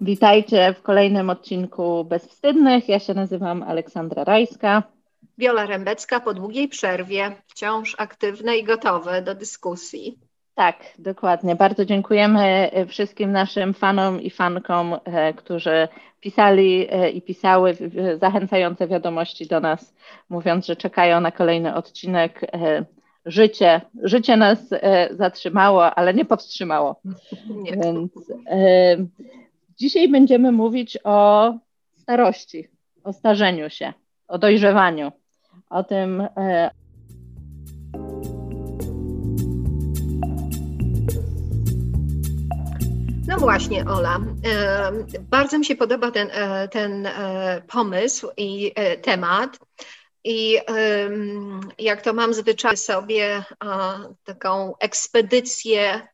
Witajcie w kolejnym odcinku Bezwstydnych. Ja się nazywam Aleksandra Rajska. Wiola Rębecka po długiej przerwie, wciąż aktywne i gotowe do dyskusji. Tak, dokładnie. Bardzo dziękujemy wszystkim naszym fanom i fankom, e, którzy pisali e, i pisały zachęcające wiadomości do nas, mówiąc, że czekają na kolejny odcinek. E, życie, życie nas zatrzymało, ale nie powstrzymało. Nie. Więc Dzisiaj będziemy mówić o starości, o starzeniu się, o dojrzewaniu, o tym. E, no właśnie, Ola. Bardzo mi się podoba ten, e, ten e, pomysł i temat. I jak to mam zwyczaj sobie taką ekspedycję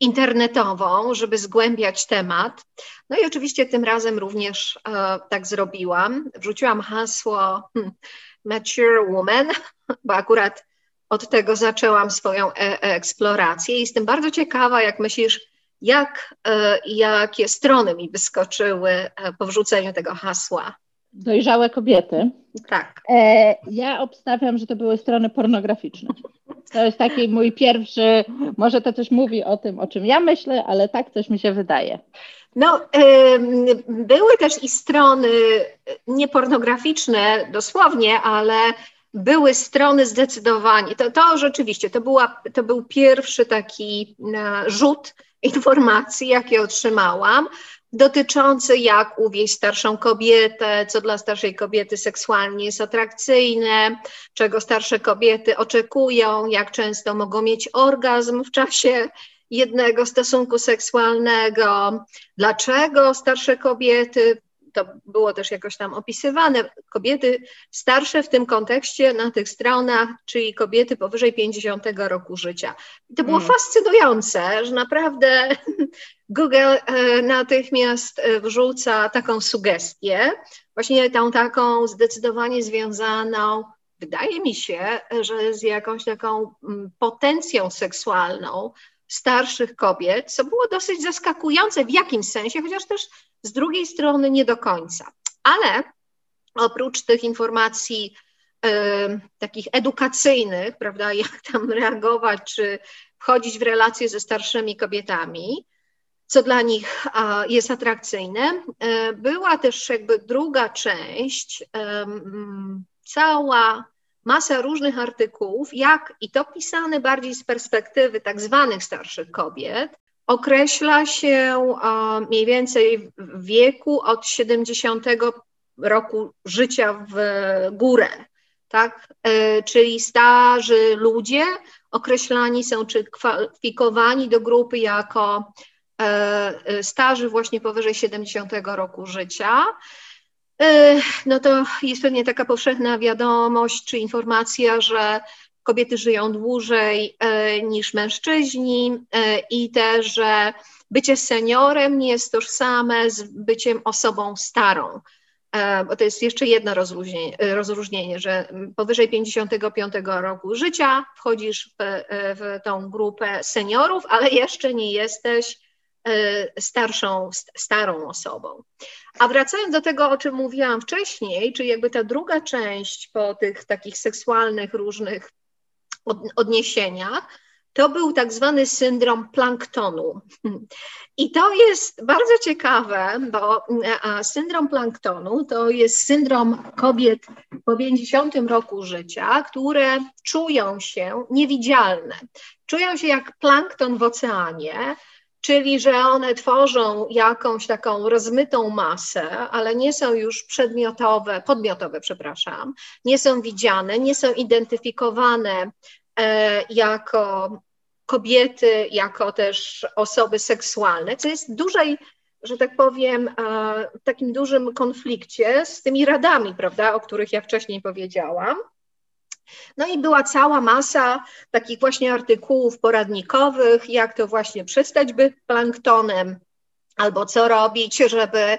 internetową, żeby zgłębiać temat. No i oczywiście tym razem również e, tak zrobiłam. Wrzuciłam hasło hmm, Mature Woman, bo akurat od tego zaczęłam swoją e eksplorację. I jestem bardzo ciekawa, jak myślisz, jak, e, jakie strony mi wyskoczyły e, po wrzuceniu tego hasła. Dojrzałe kobiety. Tak. E, ja obstawiam, że to były strony pornograficzne. To jest taki mój pierwszy, może to coś mówi o tym, o czym ja myślę, ale tak coś mi się wydaje. No, były też i strony niepornograficzne dosłownie, ale były strony zdecydowanie. To, to rzeczywiście, to, była, to był pierwszy taki e, rzut informacji, jakie otrzymałam, dotyczący jak uwieść starszą kobietę, co dla starszej kobiety seksualnie jest atrakcyjne, czego starsze kobiety oczekują, jak często mogą mieć orgazm w czasie jednego stosunku seksualnego, dlaczego starsze kobiety to było też jakoś tam opisywane, kobiety starsze w tym kontekście na tych stronach, czyli kobiety powyżej 50 roku życia. I to było mm. fascynujące, że naprawdę Google e, natychmiast e, wrzuca taką sugestię, właśnie tą taką zdecydowanie związaną wydaje mi się, że z jakąś taką mm, potencją seksualną, starszych kobiet, co było dosyć zaskakujące w jakimś sensie, chociaż też z drugiej strony nie do końca. Ale oprócz tych informacji y, takich edukacyjnych, prawda, jak tam reagować, czy wchodzić w relacje ze starszymi kobietami, co dla nich jest atrakcyjne, y, była też jakby druga część, y, cała masa różnych artykułów, jak i to pisane bardziej z perspektywy tak zwanych starszych kobiet, określa się mniej więcej w wieku od 70 roku życia w górę, tak? E, czyli starzy ludzie określani są czy kwalifikowani do grupy jako e, e, starzy właśnie powyżej 70 roku życia. No to jest pewnie taka powszechna wiadomość czy informacja, że kobiety żyją dłużej e, niż mężczyźni e, i też, że bycie seniorem nie jest tożsame z byciem osobą starą. E, bo to jest jeszcze jedno rozróżnienie, rozróżnienie, że powyżej 55 roku życia wchodzisz w, w tą grupę seniorów, ale jeszcze nie jesteś starszą, starą osobą. A wracając do tego, o czym mówiłam wcześniej, czyli jakby ta druga część po tych takich seksualnych różnych odniesieniach, to był tak zwany syndrom planktonu. I to jest bardzo ciekawe, bo syndrom planktonu to jest syndrom kobiet po 50 roku życia, które czują się niewidzialne. Czują się jak plankton w oceanie, czyli że one tworzą jakąś taką rozmytą masę, ale nie są już przedmiotowe, podmiotowe, przepraszam, nie są widziane, nie są identyfikowane e, jako kobiety, jako też osoby seksualne, co jest dużej, że tak powiem, e, takim dużym konflikcie z tymi radami, prawda, o których ja wcześniej powiedziałam. No i była cała masa takich właśnie artykułów poradnikowych, jak to właśnie przestać być planktonem, albo co robić, żeby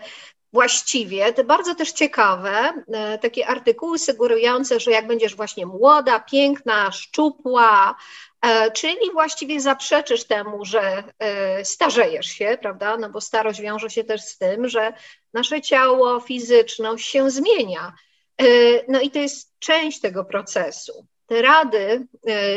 właściwie, te bardzo też ciekawe, e, takie artykuły sugerujące, że jak będziesz właśnie młoda, piękna, szczupła, e, czyli właściwie zaprzeczysz temu, że e, starzejesz się, prawda? No bo starość wiąże się też z tym, że nasze ciało, fizyczność się zmienia. No i to jest część tego procesu. Te rady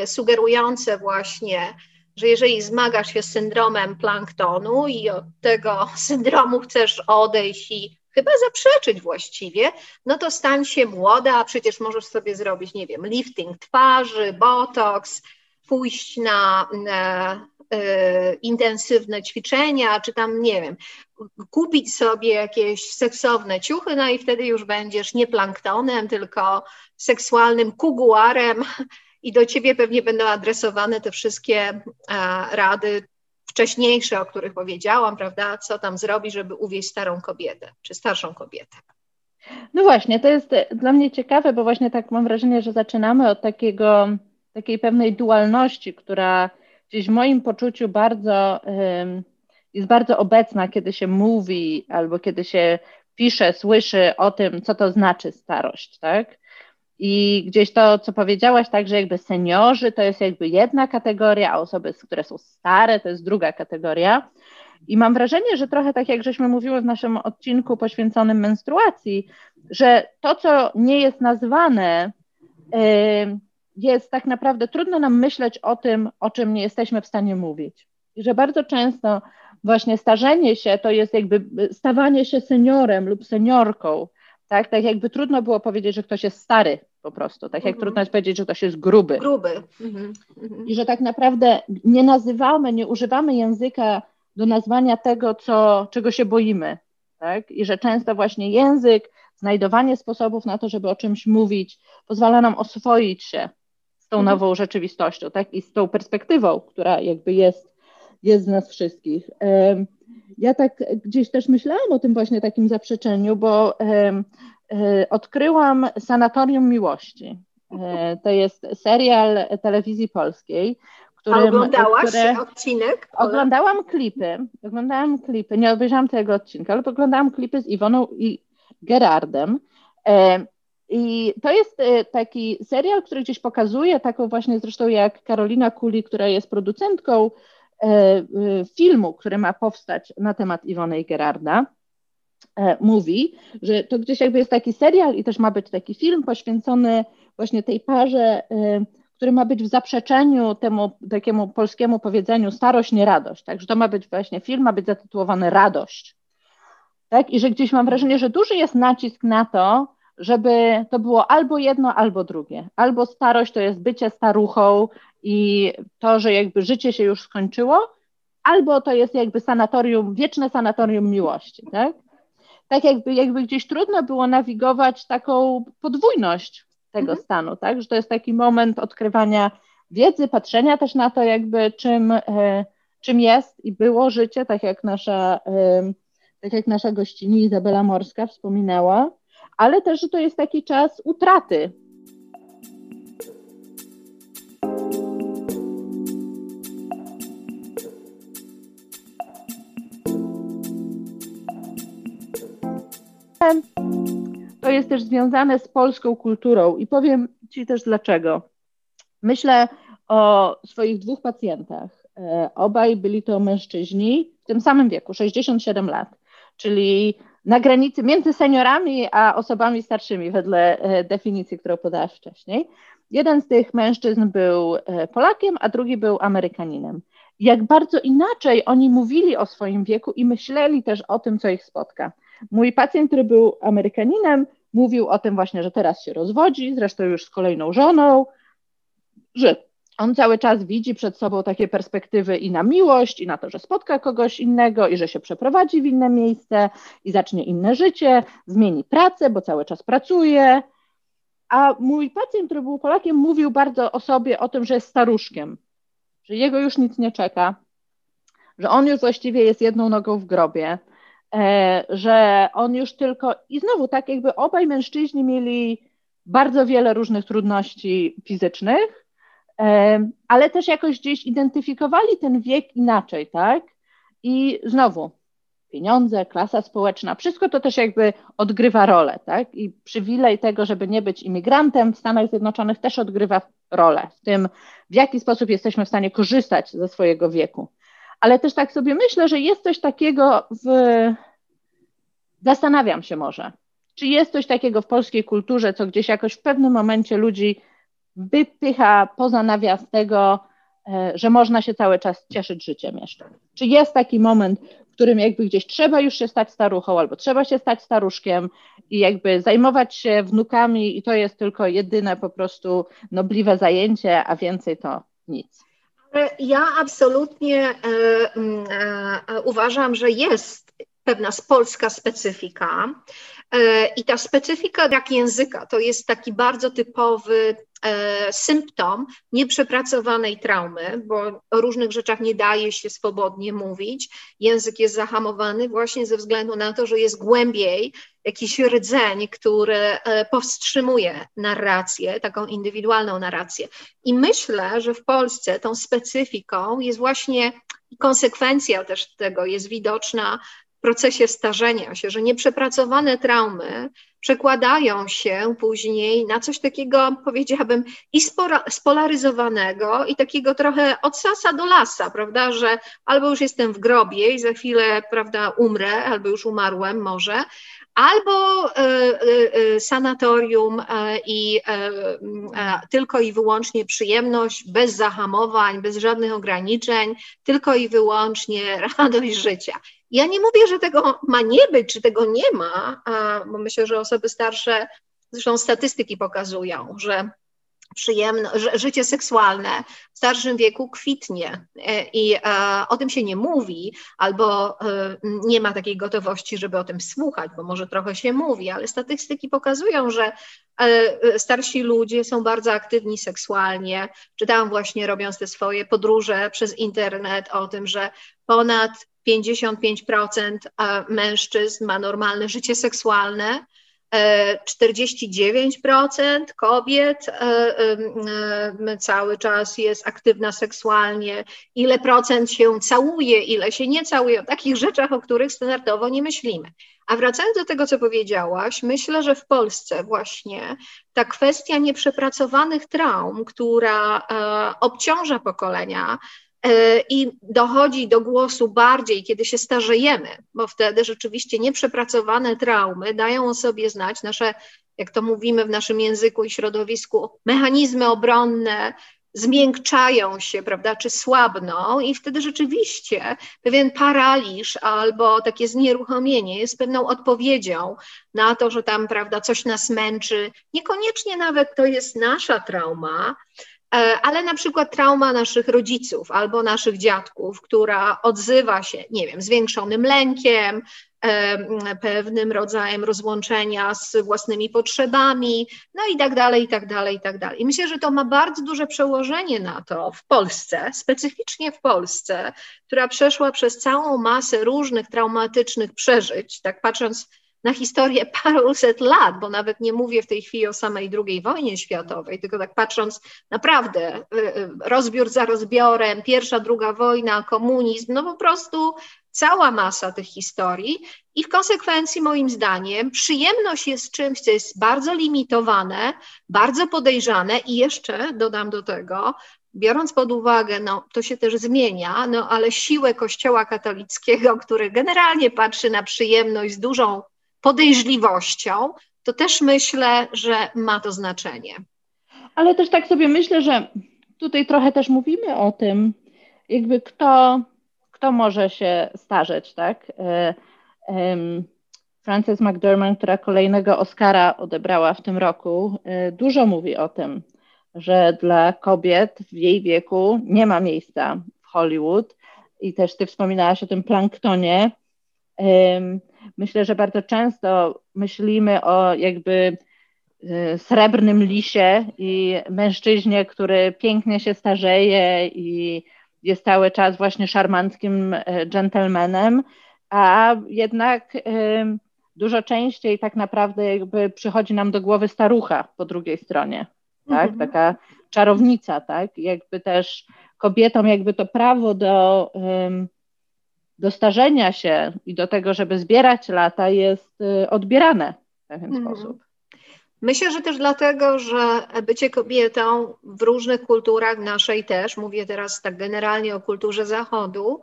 sugerujące właśnie, że jeżeli zmagasz się z syndromem planktonu i od tego syndromu chcesz odejść i chyba zaprzeczyć właściwie, no to stań się młoda, a przecież możesz sobie zrobić, nie wiem, lifting twarzy, botox, pójść na e, e, intensywne ćwiczenia, czy tam, nie wiem, kupić sobie jakieś seksowne ciuchy, no i wtedy już będziesz nie planktonem, tylko seksualnym kuguarem i do ciebie pewnie będą adresowane te wszystkie e, rady wcześniejsze, o których powiedziałam, prawda? Co tam zrobić, żeby uwieść starą kobietę, czy starszą kobietę. No właśnie, to jest dla mnie ciekawe, bo właśnie tak mam wrażenie, że zaczynamy od takiego, takiej pewnej dualności, która gdzieś w moim poczuciu bardzo jest bardzo obecna, kiedy się mówi albo kiedy się pisze, słyszy o tym, co to znaczy starość, tak? I gdzieś to, co powiedziałaś, tak, że jakby seniorzy to jest jakby jedna kategoria, a osoby, które są stare, to jest druga kategoria. I mam wrażenie, że trochę tak jak żeśmy mówiły w naszym odcinku poświęconym menstruacji, że to, co nie jest nazwane, jest tak naprawdę trudno nam myśleć o tym, o czym nie jesteśmy w stanie mówić. I że bardzo często właśnie starzenie się to jest jakby stawanie się seniorem lub seniorką. Tak, tak jakby trudno było powiedzieć, że ktoś jest stary, po prostu. Tak jak mhm. trudno jest powiedzieć, że ktoś jest gruby. Gruby. Mhm. Mhm. I że tak naprawdę nie nazywamy, nie używamy języka do nazwania tego, co, czego się boimy. Tak? I że często właśnie język, znajdowanie sposobów na to, żeby o czymś mówić, pozwala nam oswoić się tą mhm. nową rzeczywistością, tak? I z tą perspektywą, która jakby jest, jest z nas wszystkich. Ja tak gdzieś też myślałam o tym właśnie takim zaprzeczeniu, bo E, odkryłam Sanatorium Miłości. E, to jest serial telewizji polskiej. Którym, A oglądałaś które, odcinek? Oglądałam klipy. Oglądałam klipy. Nie obejrzałam tego odcinka, ale oglądałam klipy z Iwoną i Gerardem. E, I to jest taki serial, który gdzieś pokazuje taką właśnie zresztą jak Karolina Kuli, która jest producentką filmu, który ma powstać na temat Iwony i Gerarda. E, mówi, że to gdzieś jakby jest taki serial i też ma być taki film poświęcony właśnie tej parze, e, który ma być w zaprzeczeniu temu takiemu polskiemu powiedzeniu starość, nie radość. Także to ma być właśnie film, ma być zatytułowany Radość. Tak? I że gdzieś mam wrażenie, że duży jest nacisk na to, żeby to było albo jedno, albo drugie. Albo starość to jest bycie staruchą i to, że jakby życie się już skończyło, albo to jest jakby sanatorium, wieczne sanatorium miłości. Tak? tak jakby, jakby gdzieś trudno było nawigować taką podwójność tego mhm. stanu, tak? Że to jest taki moment odkrywania wiedzy, patrzenia też na to, jakby czym, e, czym jest i było życie, tak jak nasza, e, tak jak nasza gościni Izabela Morska wspominała, ale też, że to jest taki czas utraty to jest też związane z polską kulturą i powiem Ci też dlaczego. Myślę o swoich dwóch pacjentach. E, obaj byli to mężczyźni w tym samym wieku, 67 lat, czyli na granicy między seniorami a osobami starszymi, wedle e, definicji, którą podałaś wcześniej. Jeden z tych mężczyzn był e, Polakiem, a drugi był Amerykaninem. Jak bardzo inaczej oni mówili o swoim wieku i myśleli też o tym, co ich spotka. Mój pacjent, który był Amerykaninem, mówił o tym właśnie, że teraz się rozwodzi, zresztą już z kolejną żoną, że on cały czas widzi przed sobą takie perspektywy i na miłość, i na to, że spotka kogoś innego, i że się przeprowadzi w inne miejsce, i zacznie inne życie, zmieni pracę, bo cały czas pracuje. A mój pacjent, który był Polakiem, mówił bardzo o sobie, o tym, że jest staruszkiem, że jego już nic nie czeka, że on już właściwie jest jedną nogą w grobie, E, że on już tylko, i znowu tak jakby obaj mężczyźni mieli bardzo wiele różnych trudności fizycznych, ale też jakoś gdzieś identyfikowali ten wiek inaczej, tak? I znowu, pieniądze, klasa społeczna, wszystko to też jakby odgrywa rolę, tak? I przywilej tego, żeby nie być imigrantem w Stanach Zjednoczonych też odgrywa rolę w tym, w jaki sposób jesteśmy w stanie korzystać ze swojego wieku. Ale też tak sobie myślę, że jest coś takiego w. Zastanawiam się może, czy jest coś takiego w polskiej kulturze, co gdzieś jakoś w pewnym momencie ludzi wypycha poza nawias tego, e, że można się cały czas cieszyć życiem jeszcze. Czy jest taki moment, w którym jakby gdzieś trzeba już się stać staruchą, albo trzeba się stać staruszkiem i jakby zajmować się wnukami i to jest tylko jedyne po prostu nobliwe zajęcie, a więcej to nic. Ja absolutnie e, e, uważam, że jest pewna polska specyfika. I ta specyfika jak języka to jest taki bardzo typowy symptom nieprzepracowanej traumy, bo o różnych rzeczach nie daje się swobodnie mówić. Język jest zahamowany właśnie ze względu na to, że jest głębiej jakiś rdzeń, który e, powstrzymuje narrację, taką indywidualną narrację. I myślę, że w Polsce tą specyfiką jest właśnie konsekwencja też tego jest widoczna procesie starzenia się, że nieprzepracowane traumy przekładają się później na coś takiego, powiedziałabym, i spolaryzowanego, i takiego trochę od sasa do lasa, prawda, że albo już jestem w grobie i za chwilę, prawda, umrę, albo już umarłem może, albo e, e, sanatorium i tylko i wyłącznie przyjemność, bez zahamowań, bez żadnych ograniczeń, tylko i wyłącznie radość życia. Ja nie mówię, że tego ma nie być, czy tego nie ma, bo myślę, że osoby starsze, zresztą statystyki pokazują, że przyjemne, życie seksualne w starszym wieku kwitnie e, i e, o tym się nie mówi, albo e, nie ma takiej gotowości, żeby o tym słuchać, bo może trochę się mówi, ale statystyki pokazują, że starsi ludzie są bardzo aktywni seksualnie. Czytałam właśnie, robiąc te swoje podróże przez internet, o tym, że ponad 55% mężczyzn ma normalne życie seksualne, 49% kobiet e, e, cały czas jest aktywna seksualnie, ile procent się całuje, ile się nie całuje, o takich rzeczach, o których standardowo nie myślimy. A wracając do tego, co powiedziałaś, myślę, że w Polsce właśnie ta kwestia nieprzepracowanych traum, która e, obciąża pokolenia, i dochodzi do głosu bardziej, kiedy się starzejemy, bo wtedy rzeczywiście nieprzepracowane traumy dają o sobie znać nasze, jak to mówimy w naszym języku i środowisku, mechanizmy obronne zmiękczają się, prawda, czy słabną i wtedy rzeczywiście pewien paraliż albo takie znieruchomienie jest pewną odpowiedzią na to, że tam, prawda, coś nas męczy. Niekoniecznie nawet to jest nasza trauma, E, ale na przykład trauma naszych rodziców albo naszych dziadków, która odzywa się, nie wiem, zwiększonym lękiem, e, pewnym rodzajem rozłączenia z własnymi potrzebami, no i tak dalej, i tak dalej, i tak dalej. I myślę, że to ma bardzo duże przełożenie na to w Polsce, specyficznie w Polsce, która przeszła przez całą masę różnych traumatycznych przeżyć, tak patrząc na historię paruset lat, bo nawet nie mówię w tej chwili o samej II wojnie światowej, tylko tak patrząc naprawdę y, y, rozbiór za rozbiorem, pierwsza, druga wojna, komunizm, no po prostu cała masa tych historii i w konsekwencji moim zdaniem przyjemność jest czymś, co jest bardzo limitowane, bardzo podejrzane i jeszcze dodam do tego, biorąc pod uwagę, no to się też zmienia, no ale siłę Kościoła katolickiego, który generalnie patrzy na przyjemność z dużą podejrzliwością, to też myślę, że ma to znaczenie. Ale też tak sobie myślę, że tutaj trochę też mówimy o tym, jakby kto, kto może się starzeć, tak? E, Frances McDermott, która kolejnego Oscara odebrała w tym roku, e, dużo mówi o tym, że dla kobiet w jej wieku nie ma miejsca w Hollywood. I też ty wspominałaś o tym planktonie, Myślę, że bardzo często myślimy o jakby y, srebrnym lisie i mężczyźnie, który pięknie się starzeje i jest cały czas właśnie szarmanckim e, dżentelmenem, a jednak y, dużo częściej tak naprawdę jakby przychodzi nam do głowy starucha po drugiej stronie, tak? Mhm. Taka czarownica, tak? Jakby też kobietom jakby to prawo do do starzenia się i do tego, żeby zbierać lata, jest odbierane w pewien mm. sposób. Myślę, że też dlatego, że bycie kobietą w różnych kulturach, naszej też, mówię teraz tak generalnie o kulturze Zachodu,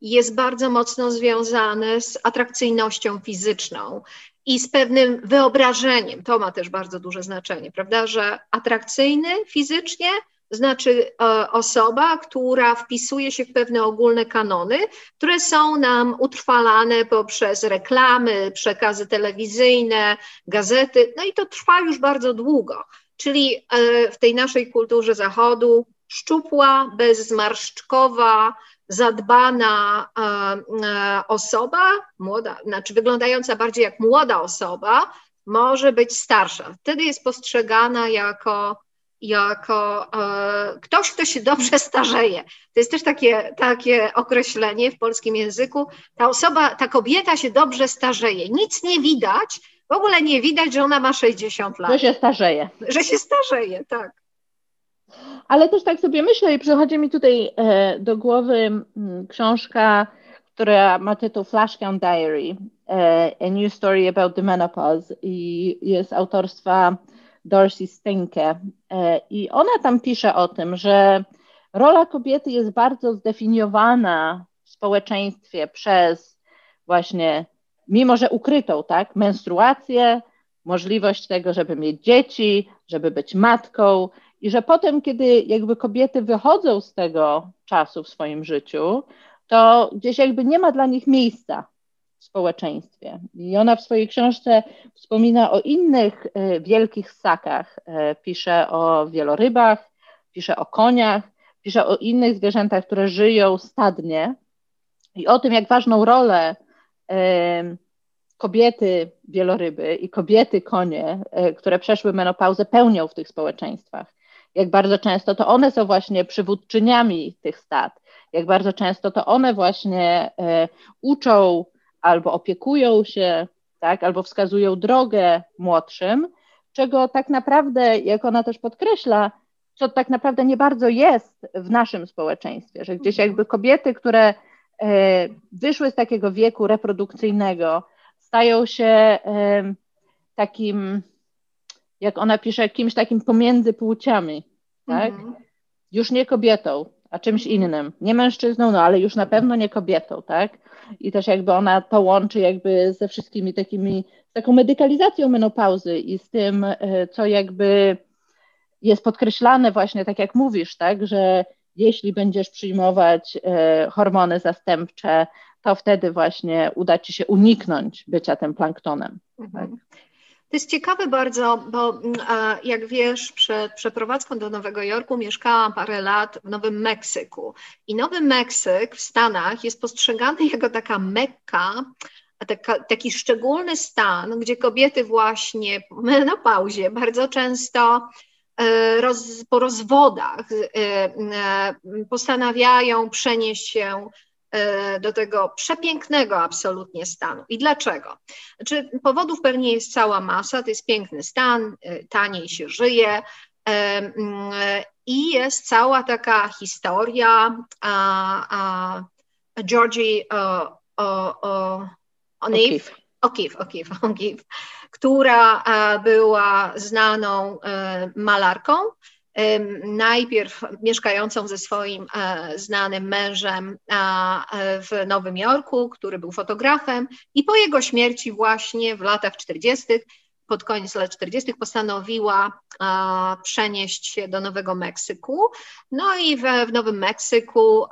jest bardzo mocno związane z atrakcyjnością fizyczną i z pewnym wyobrażeniem. To ma też bardzo duże znaczenie, prawda? Że atrakcyjny fizycznie znaczy e, osoba, która wpisuje się w pewne ogólne kanony, które są nam utrwalane poprzez reklamy, przekazy telewizyjne, gazety, no i to trwa już bardzo długo. Czyli e, w tej naszej kulturze zachodu szczupła, bezzmarszczkowa, zadbana e, osoba, młoda, znaczy wyglądająca bardziej jak młoda osoba, może być starsza. Wtedy jest postrzegana jako jako e, ktoś, kto się dobrze starzeje. To jest też takie, takie określenie w polskim języku. Ta osoba, ta kobieta się dobrze starzeje. Nic nie widać, w ogóle nie widać, że ona ma 60 lat. Że się starzeje. Że się starzeje, tak. Ale też tak sobie myślę i przychodzi mi tutaj e, do głowy m, książka, która ma tytuł Flashcount Diary, e, A New Story About the Menopause i jest autorstwa Dorsey Stenke. E, I ona tam pisze o tym, że rola kobiety jest bardzo zdefiniowana w społeczeństwie przez właśnie, mimo że ukrytą, tak, menstruację, możliwość tego, żeby mieć dzieci, żeby być matką, i że potem, kiedy jakby kobiety wychodzą z tego czasu w swoim życiu, to gdzieś jakby nie ma dla nich miejsca społeczeństwie. I ona w swojej książce wspomina o innych e, wielkich ssakach. E, pisze o wielorybach, pisze o koniach, pisze o innych zwierzętach, które żyją stadnie i o tym, jak ważną rolę e, kobiety wieloryby i kobiety konie, które przeszły menopauzę, pełnią w tych społeczeństwach. Jak bardzo często to one są właśnie przywódczyniami tych stad, jak bardzo często to one właśnie uczą albo opiekują się, tak, albo wskazują drogę młodszym, czego tak naprawdę, jak ona też podkreśla, co tak naprawdę nie bardzo jest w naszym społeczeństwie, że gdzieś jakby kobiety, które e, wyszły z takiego wieku reprodukcyjnego, stają się e, takim, jak ona pisze, kimś takim pomiędzy płciami, tak? Mhm. Już nie kobietą, a czymś innym. Nie mężczyzną, no ale już na pewno nie kobietą, tak? I też jakby ona to łączy jakby ze wszystkimi takimi, taką medykalizacją menopauzy i z tym, e, co jakby jest podkreślane właśnie, tak jak mówisz, tak, że jeśli będziesz przyjmować e, hormony zastępcze, to wtedy właśnie uda ci się uniknąć bycia tym planktonem. Mhm. Tak? To jest ciekawe bardzo, bo mm, jak wiesz, przed przeprowadzką do Nowego Jorku mieszkałam parę lat w Nowym Meksyku. I Nowy Meksyk w Stanach jest postrzegany jako taka mekka, taka, taki szczególny stan, gdzie kobiety właśnie po menopauzie bardzo często e, roz, po rozwodach e, e, postanawiają przenieść się do tego przepięknego absolutnie stanu. I dlaczego? Znaczy, powodów pewnie jest cała masa, to jest piękny stan, e, taniej się żyje. E, mm, I jest cała taka historia a, a Georgie O'Neill, O'Keeffe, O'Keeffe, O'Keeffe, która była znaną malarką, najpierw mieszkającą ze swoim e, znanym mężem w Nowym Jorku, który był fotografem, i po jego śmierci, właśnie w latach 40., pod koniec lat 40., postanowiła przenieść się do Nowego Meksyku. No i w, w Nowym Meksyku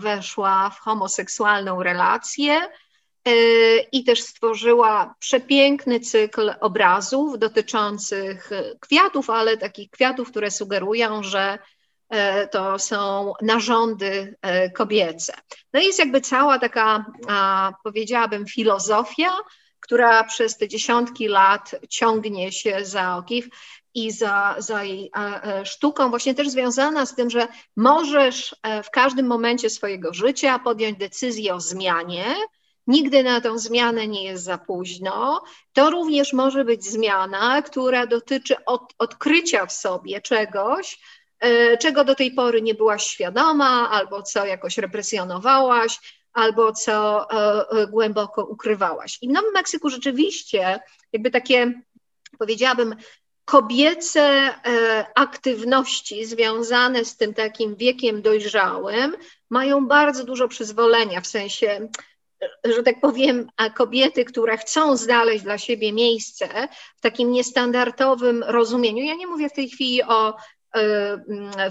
weszła w homoseksualną relację i też stworzyła przepiękny cykl obrazów dotyczących kwiatów, ale takich kwiatów, które sugerują, że e, to są narządy e, kobiece. No i jest jakby cała taka, powiedziałabym, filozofia, która przez te dziesiątki lat ciągnie się za Okiw i za, za jej e, sztuką, właśnie też związana z tym, że możesz w każdym momencie swojego życia podjąć decyzję o zmianie, Nigdy na tą zmianę nie jest za późno. To również może być zmiana, która dotyczy od, odkrycia w sobie czegoś, e, czego do tej pory nie byłaś świadoma, albo co jakoś represjonowałaś, albo co głęboko ukrywałaś. I w Nowym Meksyku rzeczywiście jakby takie, powiedziałabym, kobiece aktywności związane z tym takim wiekiem dojrzałym mają bardzo dużo przyzwolenia, w sensie że tak powiem, a kobiety, które chcą znaleźć dla siebie miejsce w takim niestandardowym rozumieniu. Ja nie mówię w tej chwili o y,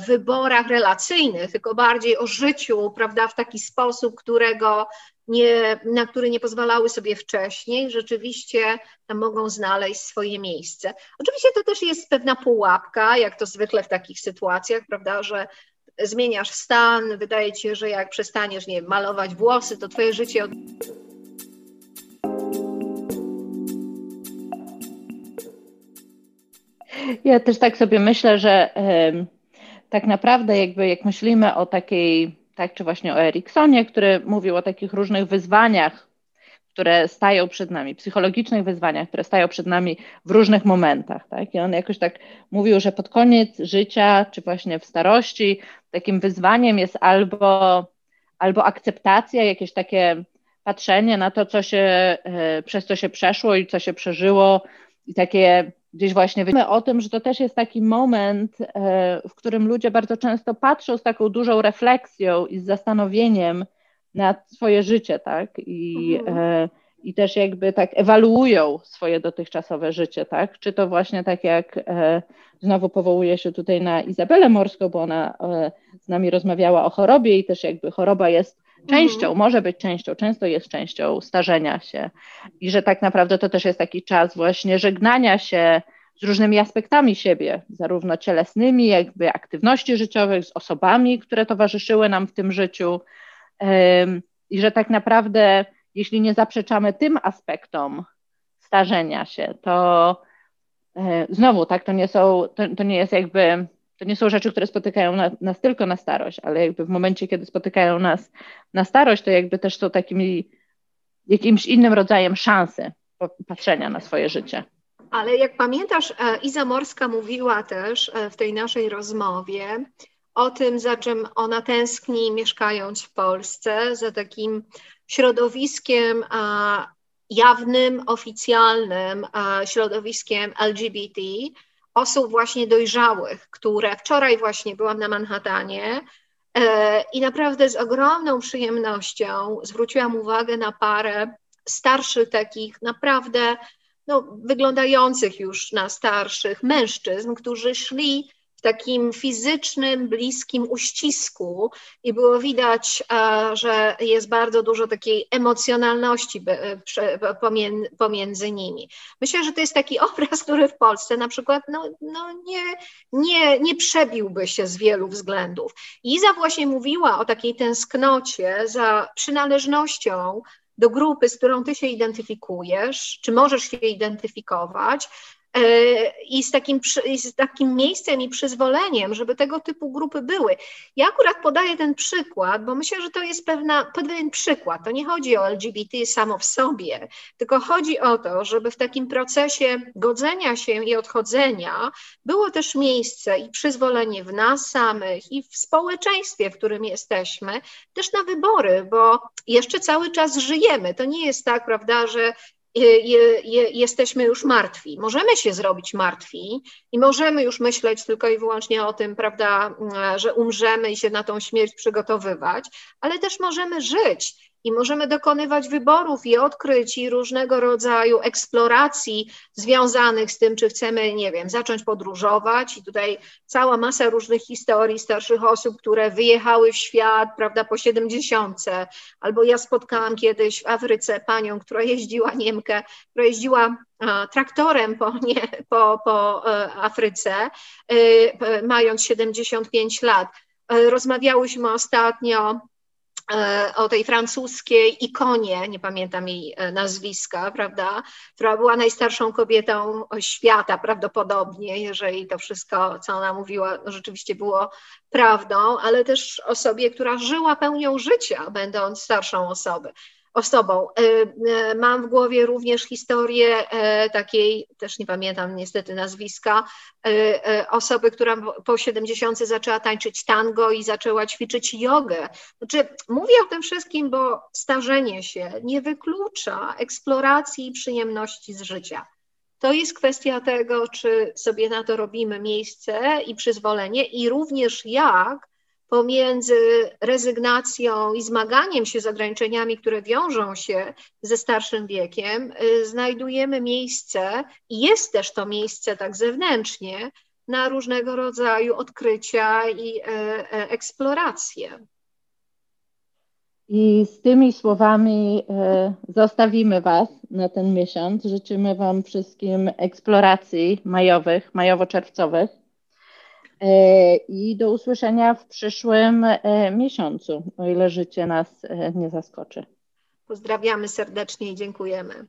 wyborach relacyjnych, tylko bardziej o życiu, prawda, w taki sposób, którego nie, na który nie pozwalały sobie wcześniej, rzeczywiście mogą znaleźć swoje miejsce. Oczywiście to też jest pewna pułapka, jak to zwykle w takich sytuacjach, prawda, że zmieniasz stan, wydaje ci się, że jak przestaniesz, nie wiem, malować włosy, to twoje życie... Ja też tak sobie myślę, że tak naprawdę jakby jak myślimy o takiej, tak czy właśnie o Eriksonie, który mówił o takich różnych wyzwaniach, które stają przed nami, psychologicznych wyzwaniach, które stają przed nami w różnych momentach. Tak? I on jakoś tak mówił, że pod koniec życia, czy właśnie w starości, takim wyzwaniem jest albo, albo akceptacja, jakieś takie patrzenie na to, co się, e, przez co się przeszło i co się przeżyło, i takie gdzieś właśnie wiemy o tym, że to też jest taki moment, e, w którym ludzie bardzo często patrzą z taką dużą refleksją i z zastanowieniem, na swoje życie, tak? I, mhm. e, i też jakby tak ewaluują swoje dotychczasowe życie, tak? Czy to właśnie tak jak e, znowu powołuję się tutaj na Izabelę Morską, bo ona e, z nami rozmawiała o chorobie i też jakby choroba jest częścią, mhm. może być częścią, często jest częścią starzenia się i że tak naprawdę to też jest taki czas właśnie żegnania się z różnymi aspektami siebie, zarówno cielesnymi, jakby aktywności życiowych, z osobami, które towarzyszyły nam w tym życiu, i że tak naprawdę, jeśli nie zaprzeczamy tym aspektom starzenia się, to e, znowu, tak, to nie są, to, to nie jest jakby, to nie są rzeczy, które spotykają nas, nas tylko na starość, ale jakby w momencie, kiedy spotykają nas na starość, to jakby też są takimi jakimś innym rodzajem szansy patrzenia na swoje życie. Ale jak pamiętasz, e, Iza Morska mówiła też e, w tej naszej rozmowie, o tym, za czym ona tęskni, mieszkając w Polsce, za takim środowiskiem a, jawnym, oficjalnym a, środowiskiem LGBT, osób właśnie dojrzałych, które wczoraj właśnie byłam na Manhattanie e, i naprawdę z ogromną przyjemnością zwróciłam uwagę na parę starszych takich naprawdę no, wyglądających już na starszych mężczyzn, którzy szli takim fizycznym, bliskim uścisku i było widać, że jest bardzo dużo takiej emocjonalności pomiędzy nimi. Myślę, że to jest taki obraz, który w Polsce na przykład no, no nie, nie, nie przebiłby się z wielu względów. Iza właśnie mówiła o takiej tęsknocie za przynależnością do grupy, z którą ty się identyfikujesz, czy możesz się identyfikować, E, i z takim, z takim miejscem i przyzwoleniem, żeby tego typu grupy były. Ja akurat podaję ten przykład, bo myślę, że to jest pewna, pewien przykład. To nie chodzi o LGBT samo w sobie, tylko chodzi o to, żeby w takim procesie godzenia się i odchodzenia było też miejsce i przyzwolenie w nas samych i w społeczeństwie, w którym jesteśmy, też na wybory, bo jeszcze cały czas żyjemy. To nie jest tak, prawda, że jesteśmy już martwi. Możemy się zrobić martwi i możemy już myśleć tylko i wyłącznie o tym, prawda, że umrzemy i się na tą śmierć przygotowywać, ale też możemy żyć i możemy dokonywać wyborów i odkryć i różnego rodzaju eksploracji związanych z tym, czy chcemy, nie wiem, zacząć podróżować. I tutaj cała masa różnych historii starszych osób, które wyjechały w świat, prawda, po 70. Albo ja spotkałam kiedyś w Afryce panią, która jeździła, Niemkę, która jeździła traktorem po, nie, po, po e, Afryce, e, mając 75 lat. E, rozmawiałyśmy ostatnio o tej francuskiej ikonie, nie pamiętam jej e, nazwiska, prawda, która była najstarszą kobietą świata prawdopodobnie, jeżeli to wszystko, co ona mówiła, rzeczywiście było prawdą, ale też osobie, która żyła pełnią życia, będąc starszą osobą. Osobą. Mam w głowie również historię takiej, też nie pamiętam niestety nazwiska, osoby, która po 70 zaczęła tańczyć tango i zaczęła ćwiczyć jogę. Znaczy, mówię o tym wszystkim, bo starzenie się nie wyklucza eksploracji i przyjemności z życia. To jest kwestia tego, czy sobie na to robimy miejsce i przyzwolenie, i również jak pomiędzy rezygnacją i zmaganiem się z ograniczeniami, które wiążą się ze starszym wiekiem, y, znajdujemy miejsce, i jest też to miejsce tak zewnętrznie, na różnego rodzaju odkrycia i e, e, eksploracje. I z tymi słowami e, zostawimy Was na ten miesiąc. Życzymy Wam wszystkim eksploracji majowych, majowo-czerwcowych. E, I do usłyszenia w przyszłym e, miesiącu, o ile życie nas nie zaskoczy. Pozdrawiamy serdecznie i dziękujemy.